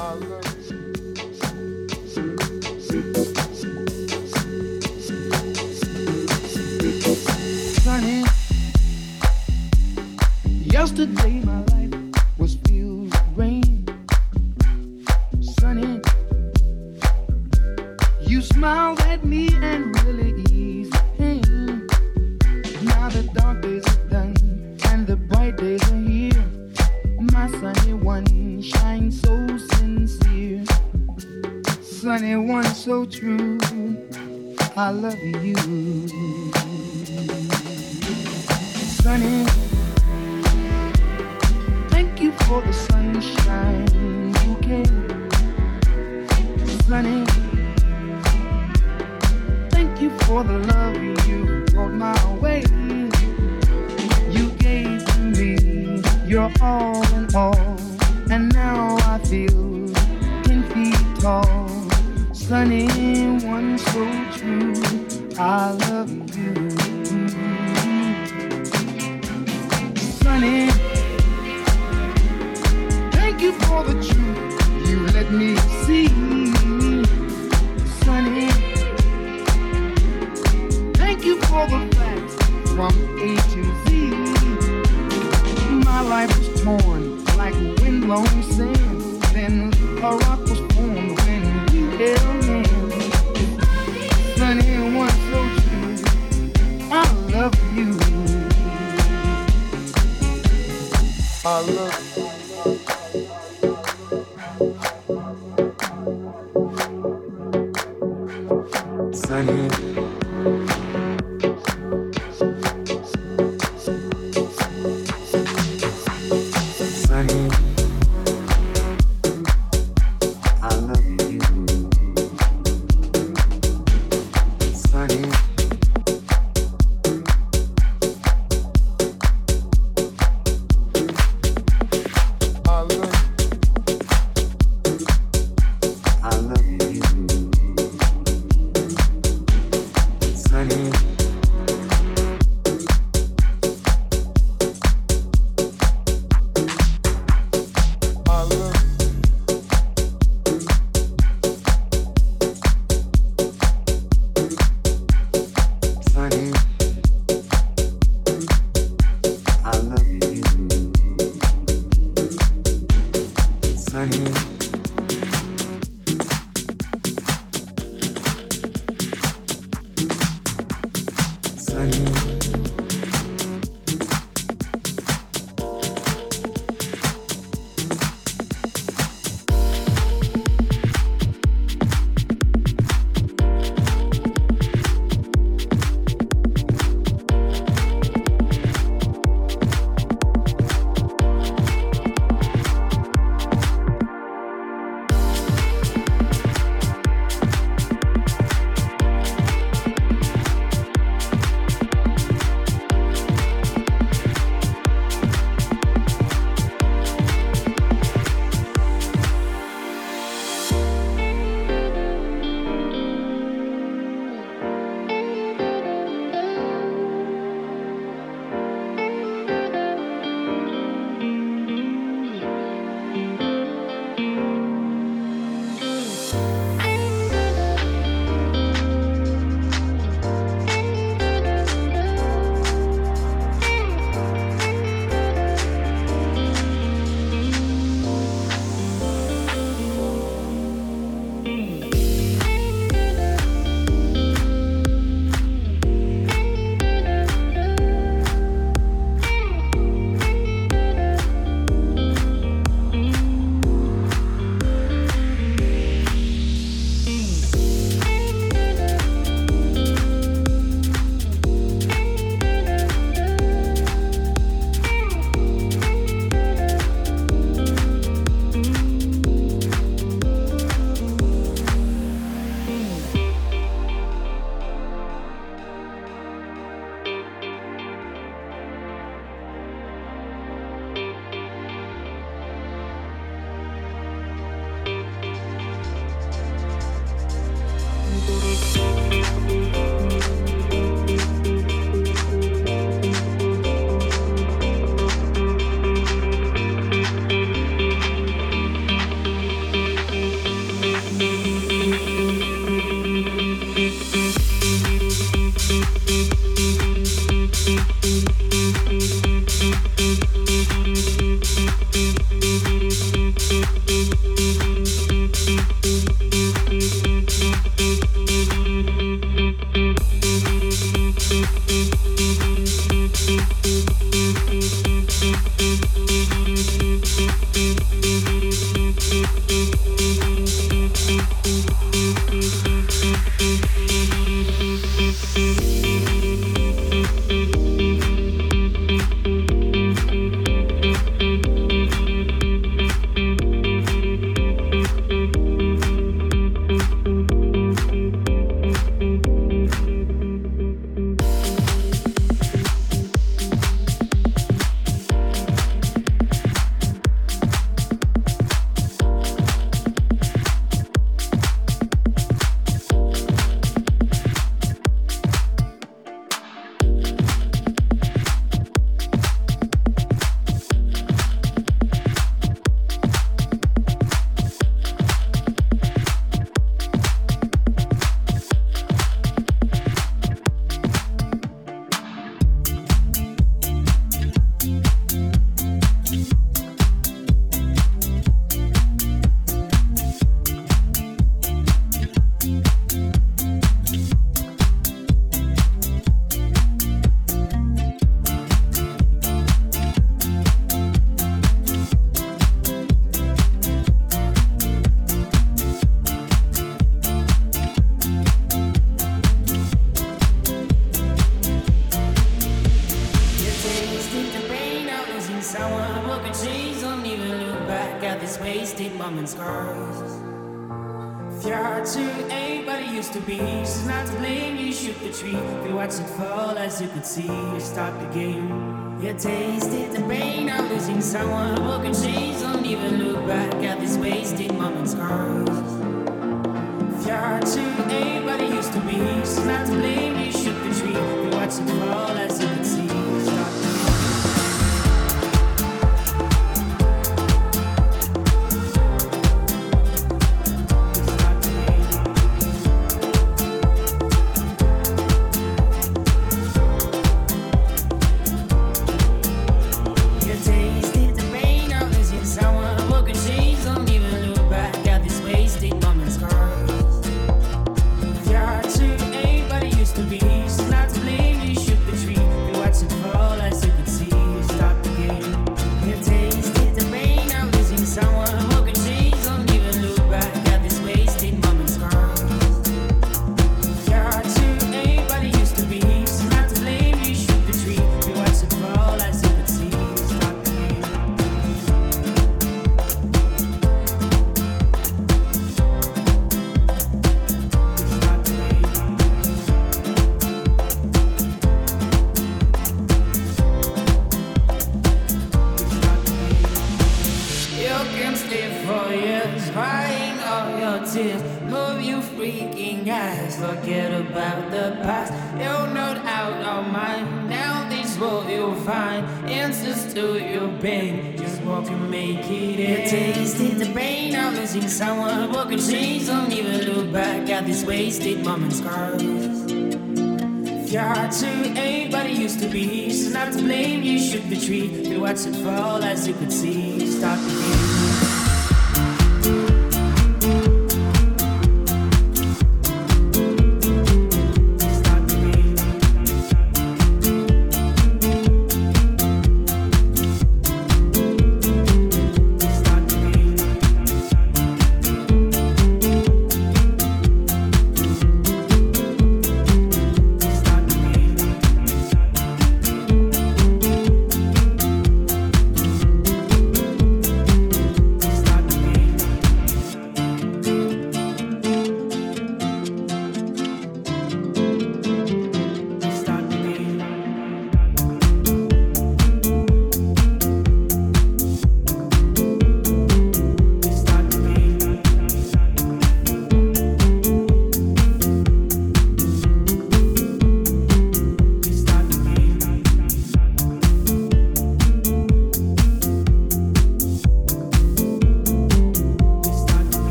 I love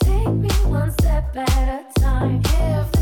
Take me one step at a time. Yeah.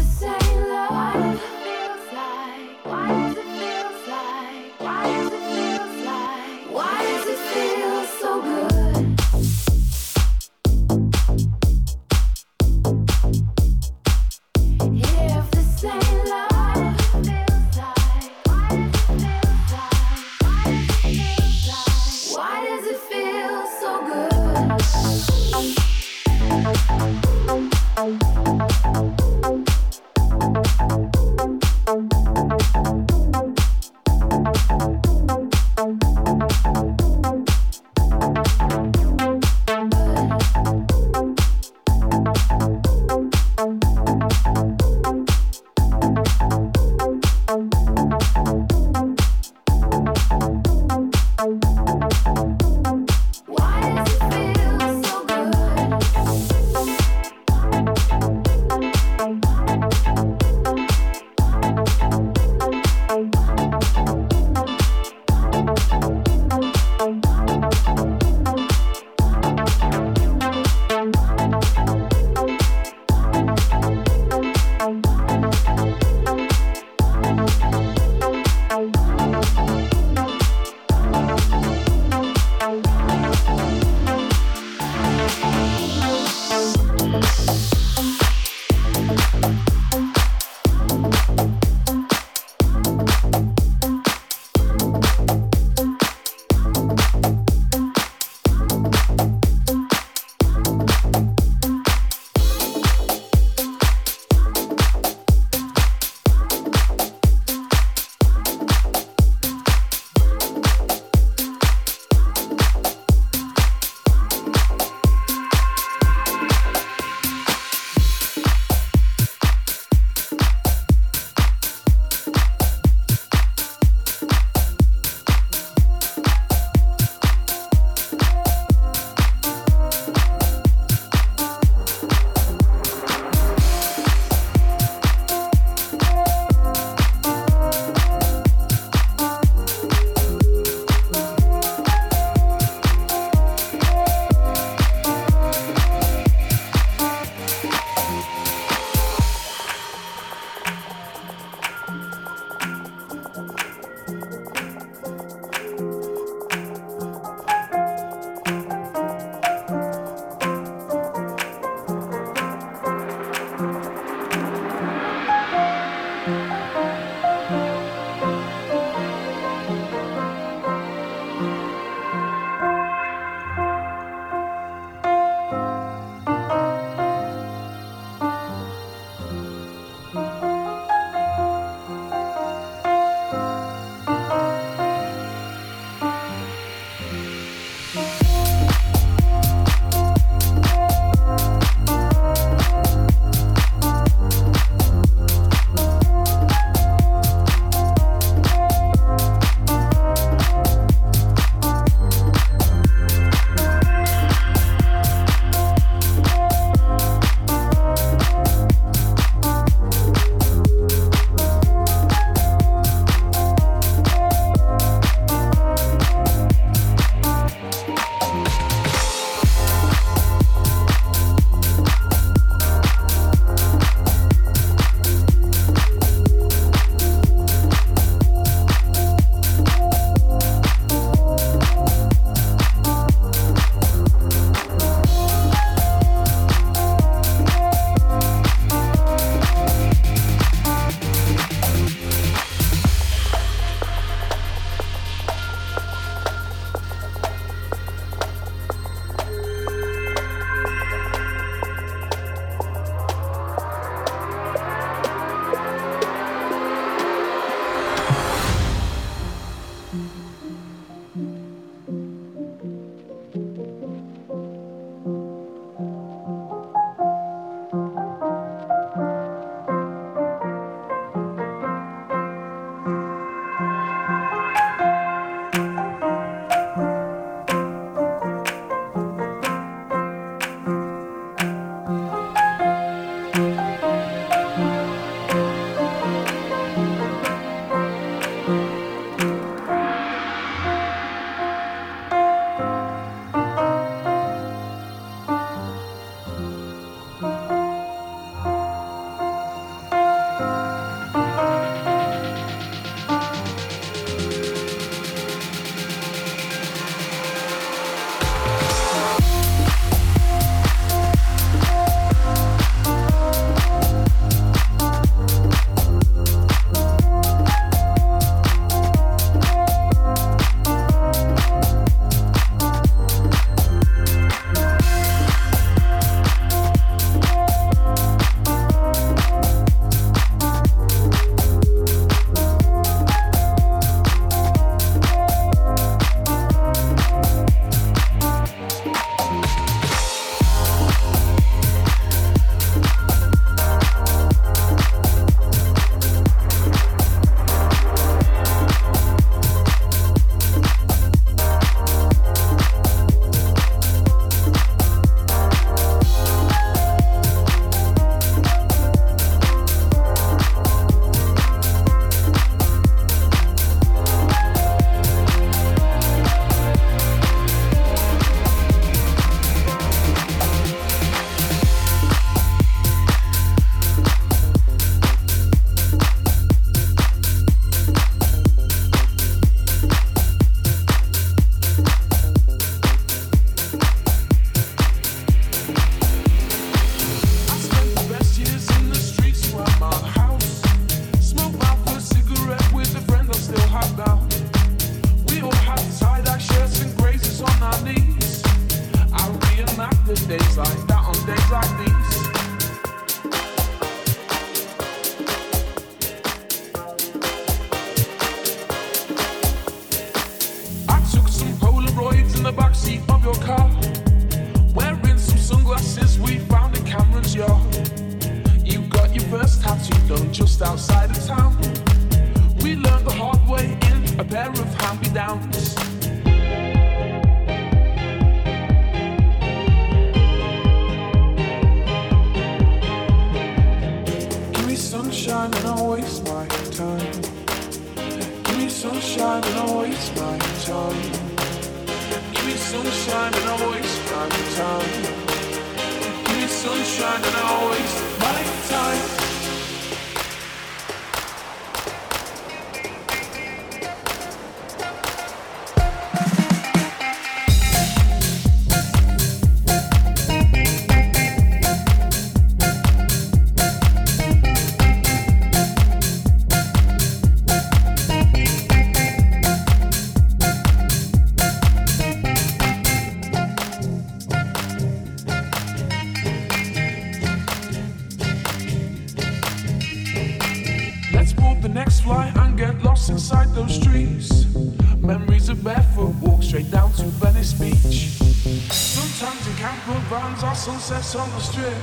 on the strip.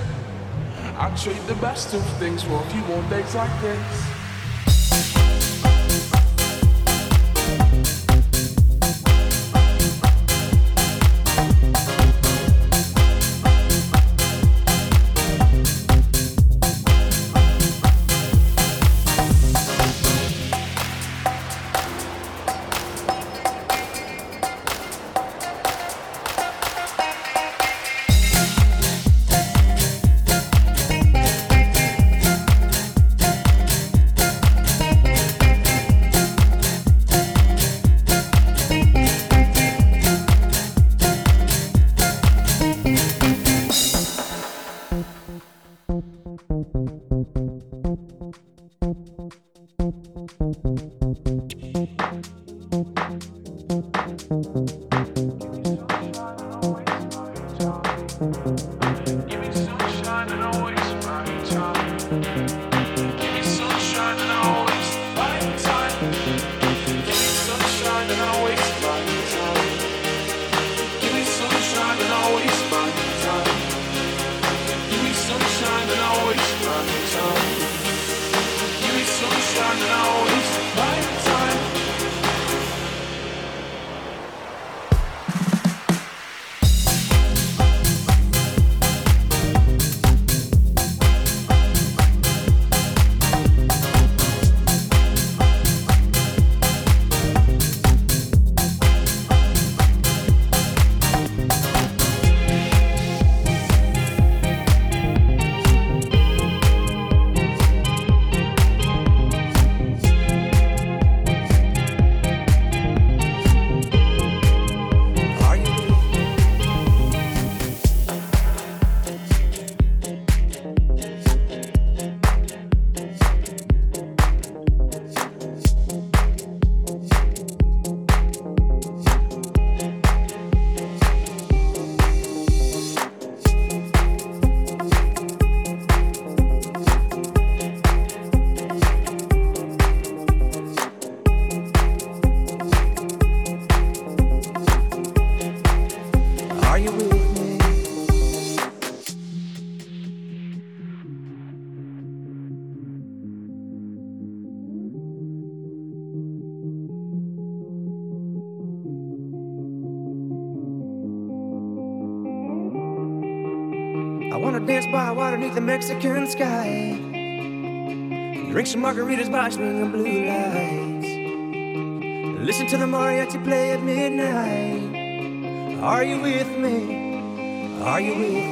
I trade the best of things for a few more days like this. Mexican sky. Drink some margaritas by string on blue lights. Listen to the mariachi play at midnight. Are you with me? Are you with me?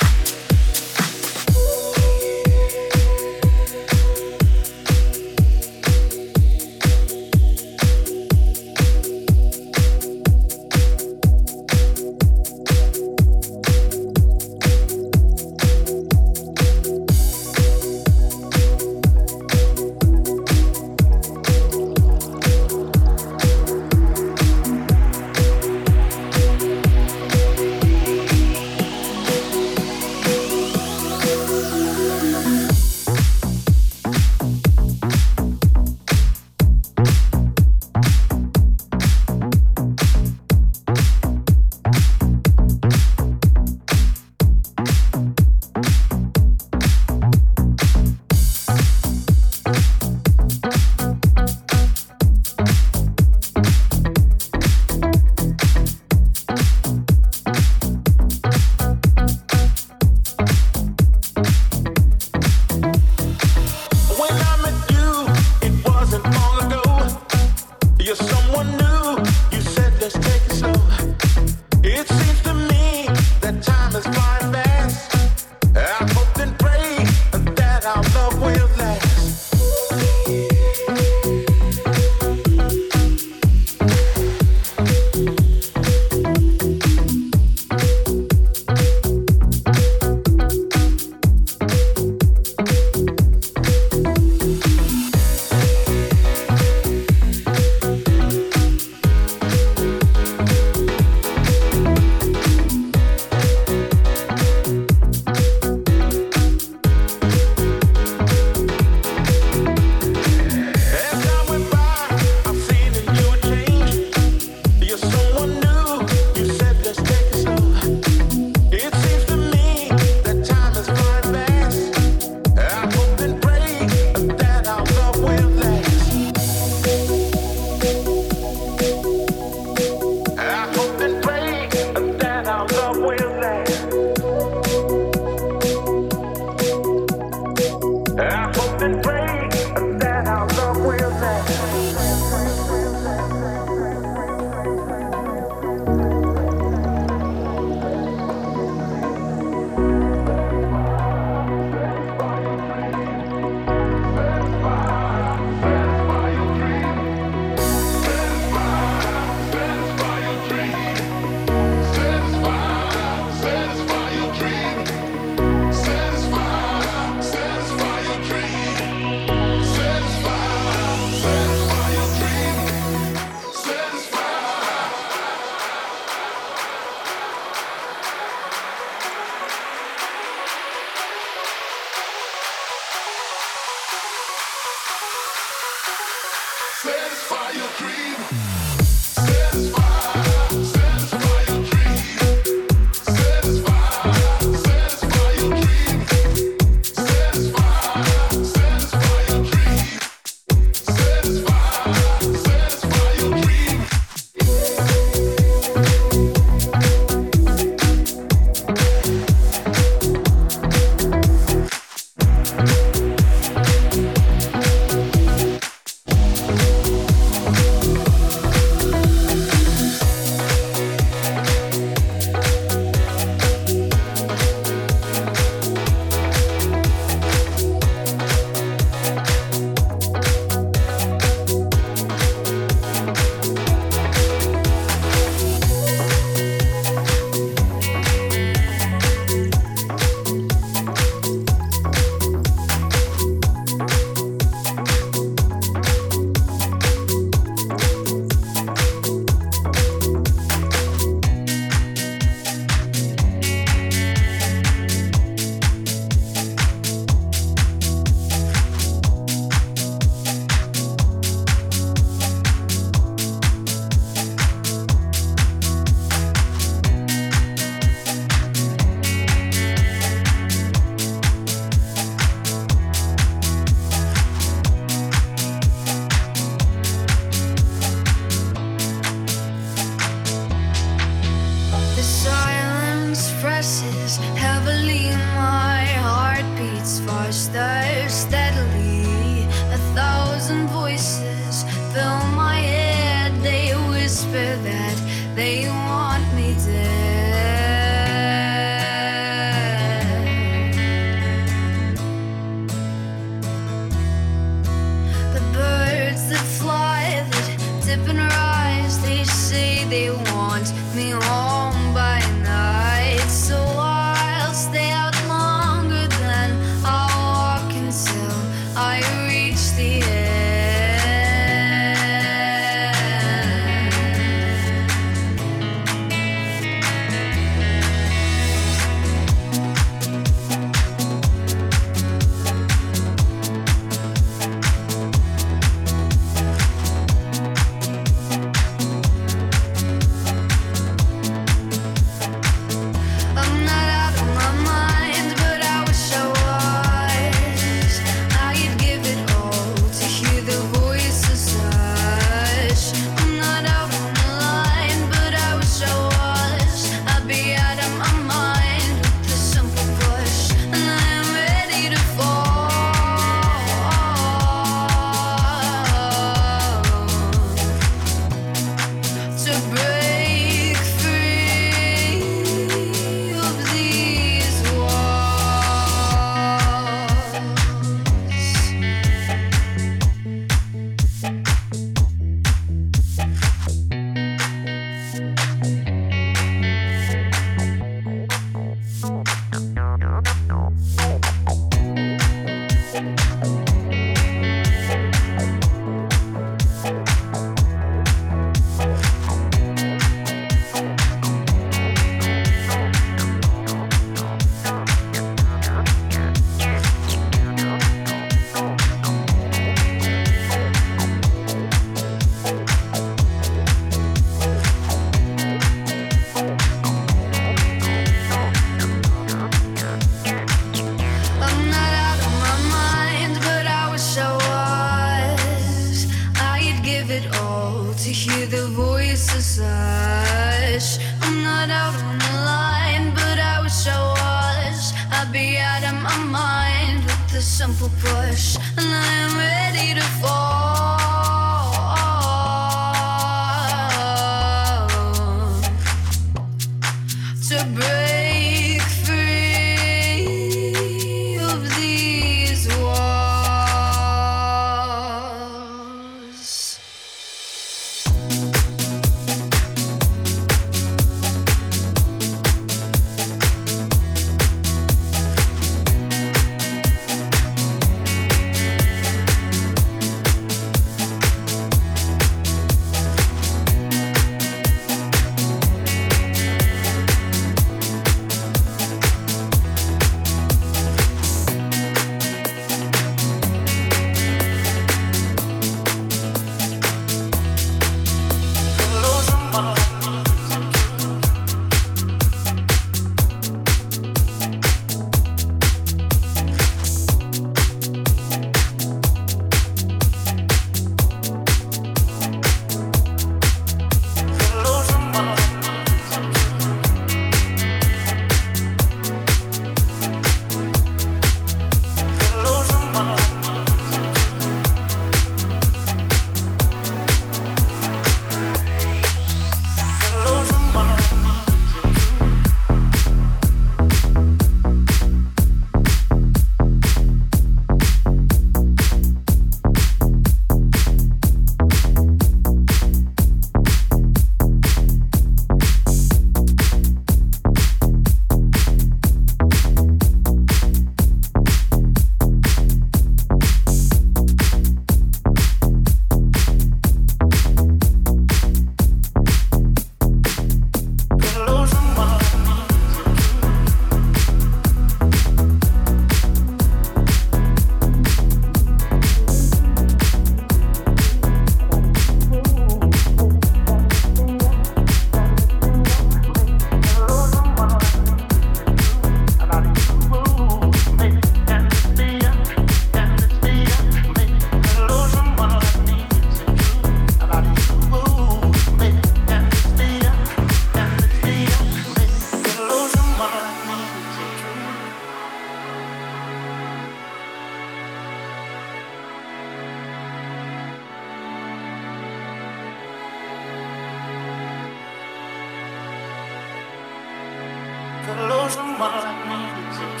Marvel's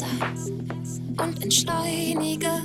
Wasser und entschleunige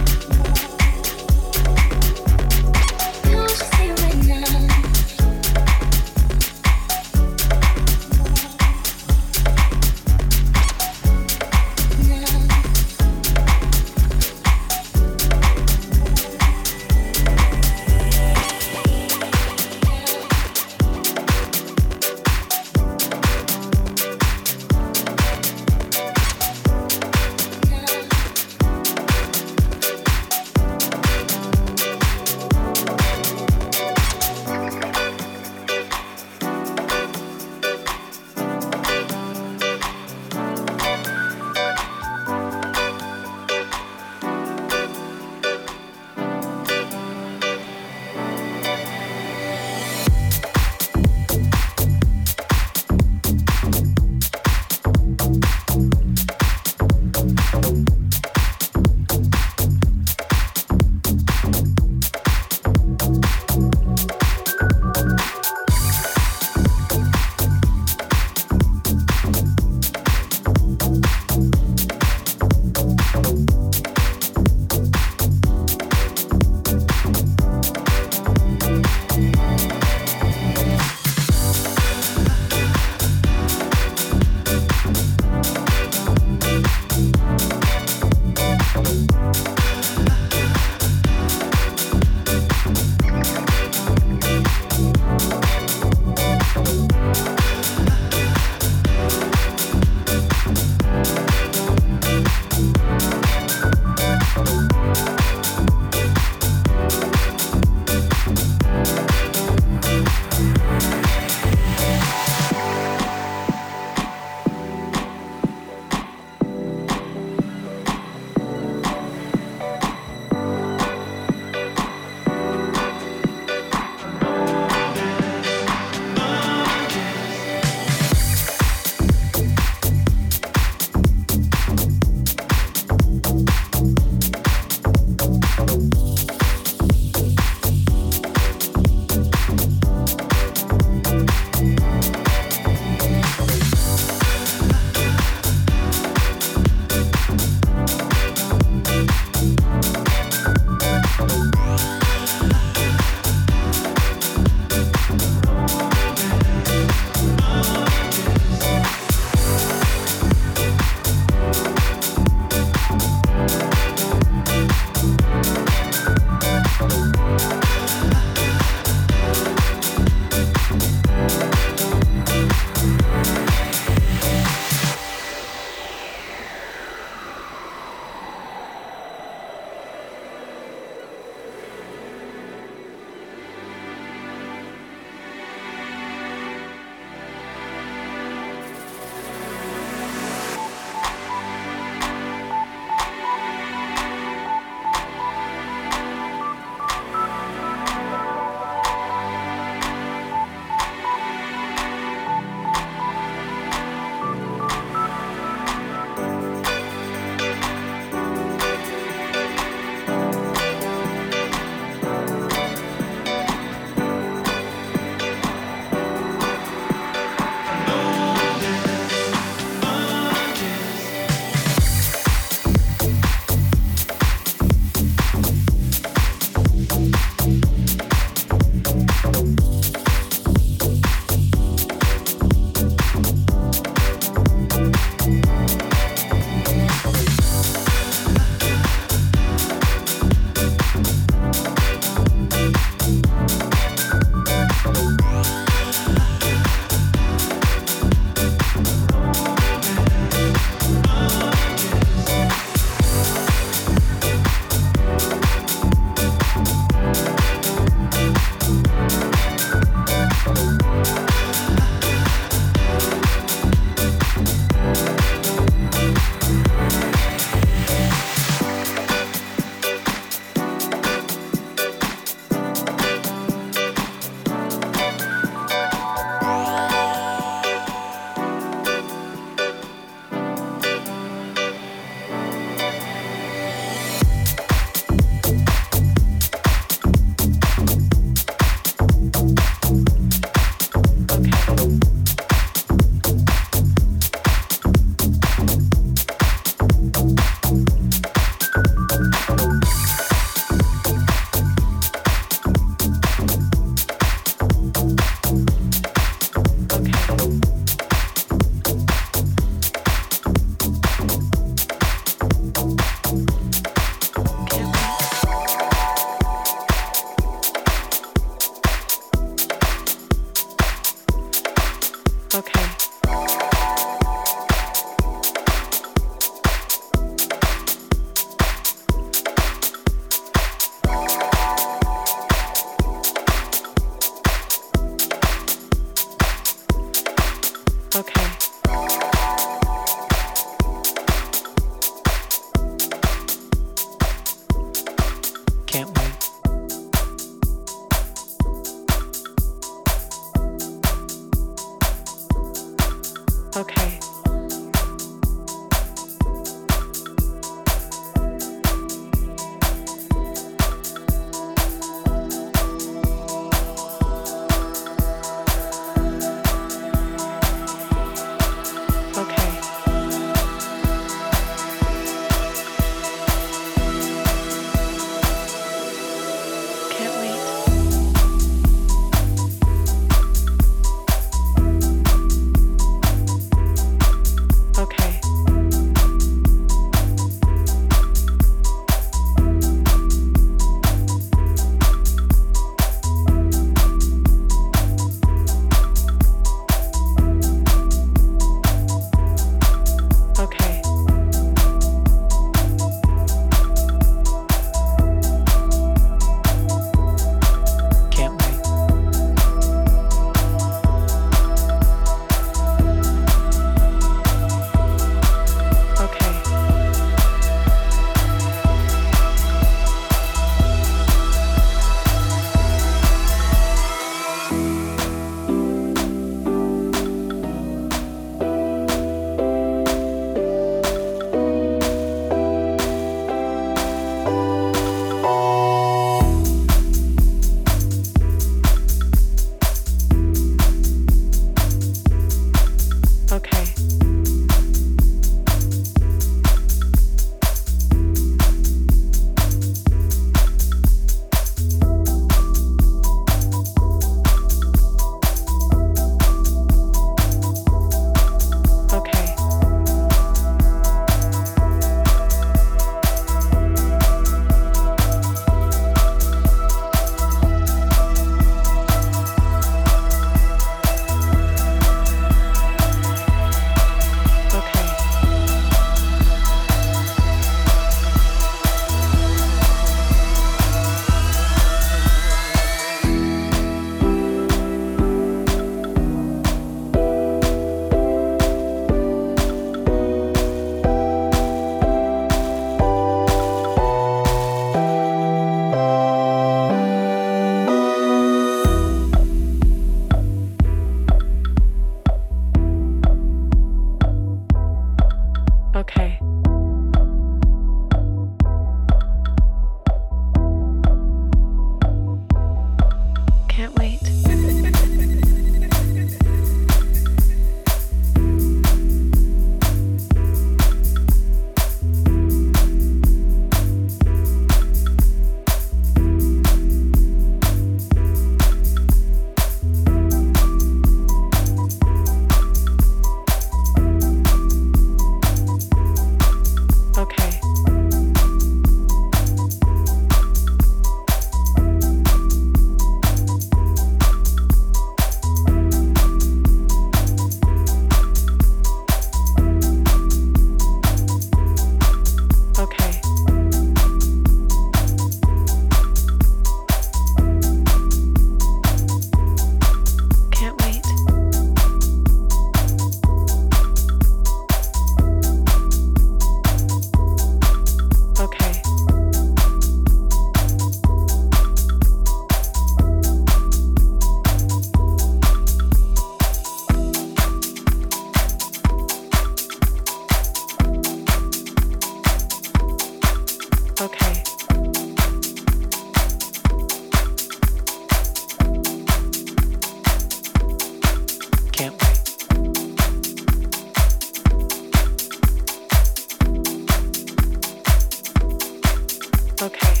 okay.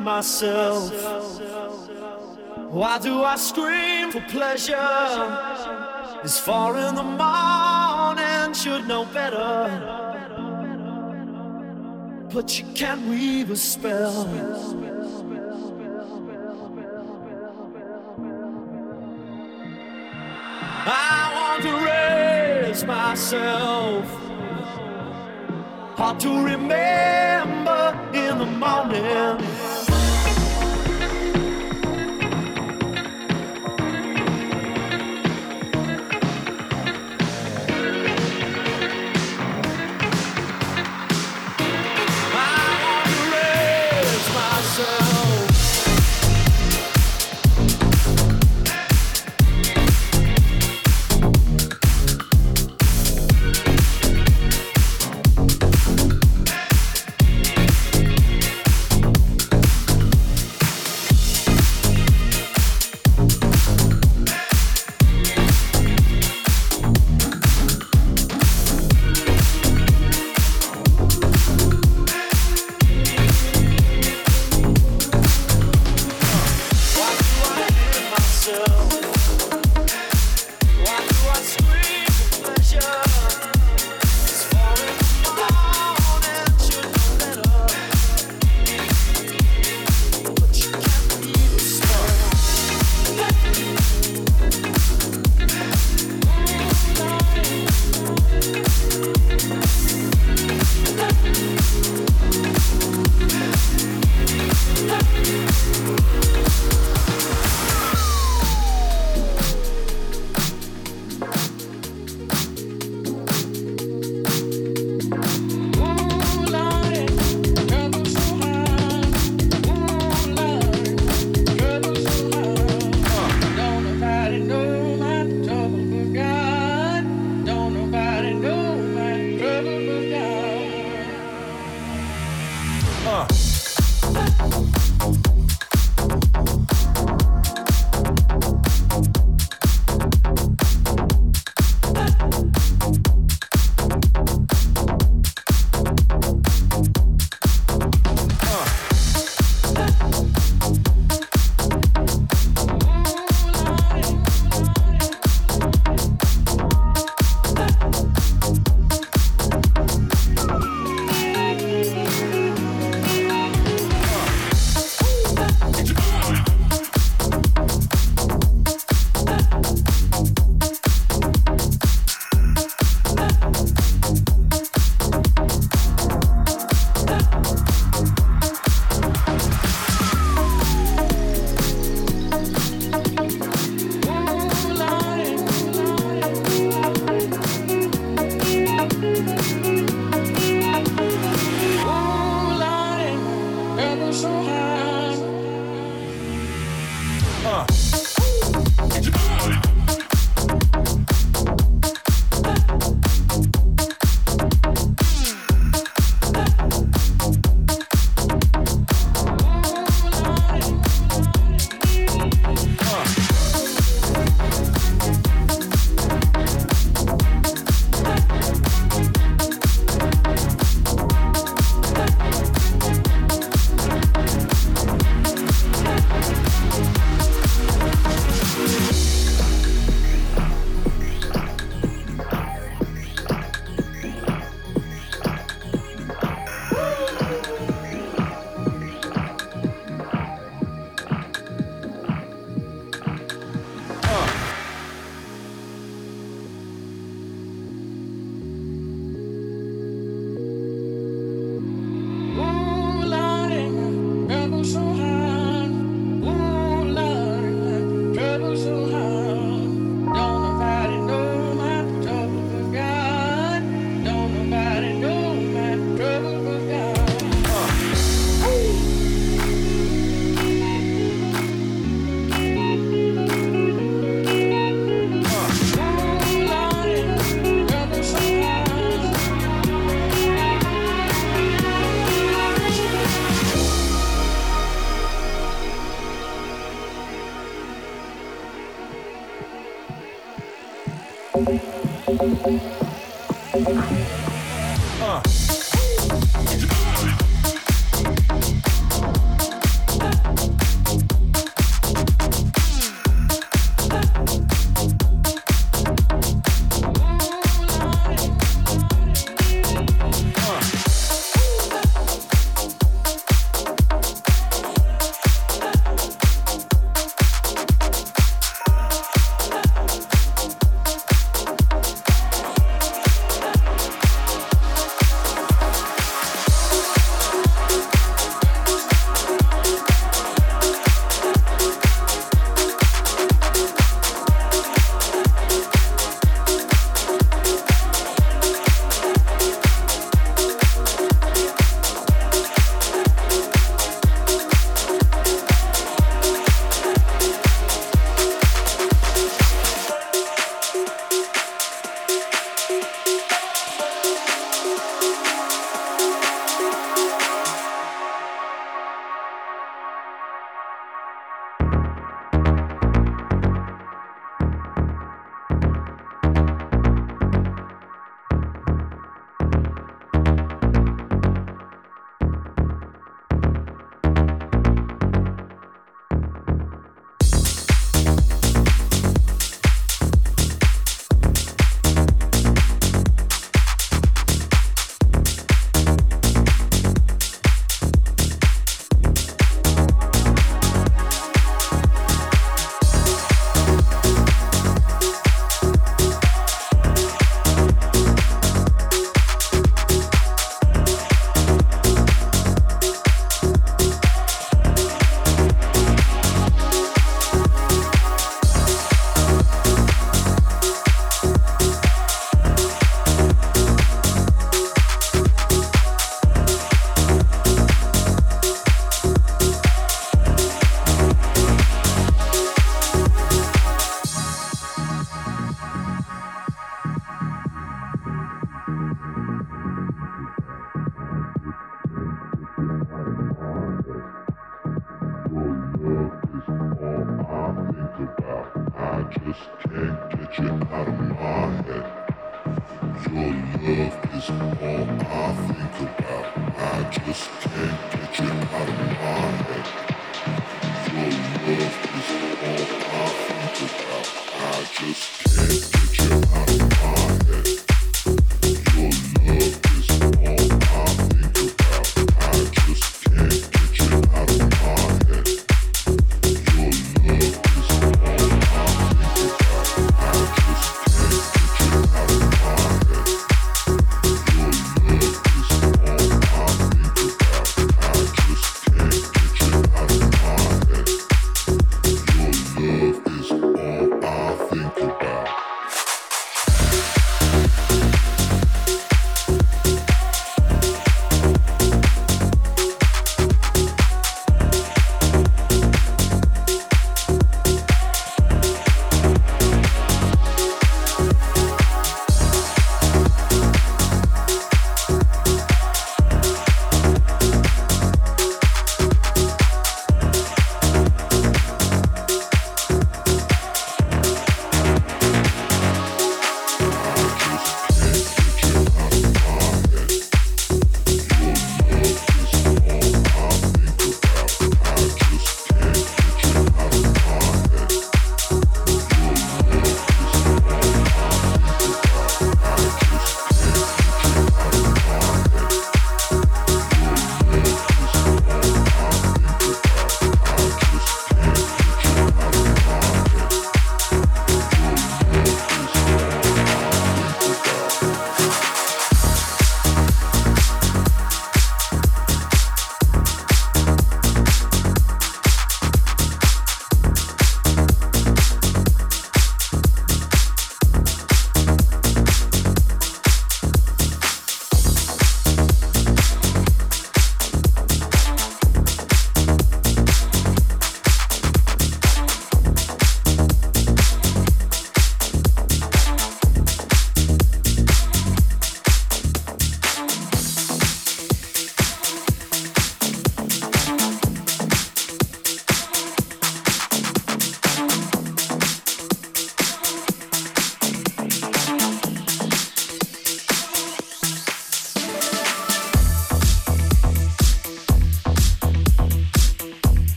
Myself? Why do I scream for pleasure? It's far in the morning, should know better. But you can't weave a spell. I want to raise myself hard to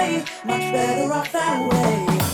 way, much better off that way.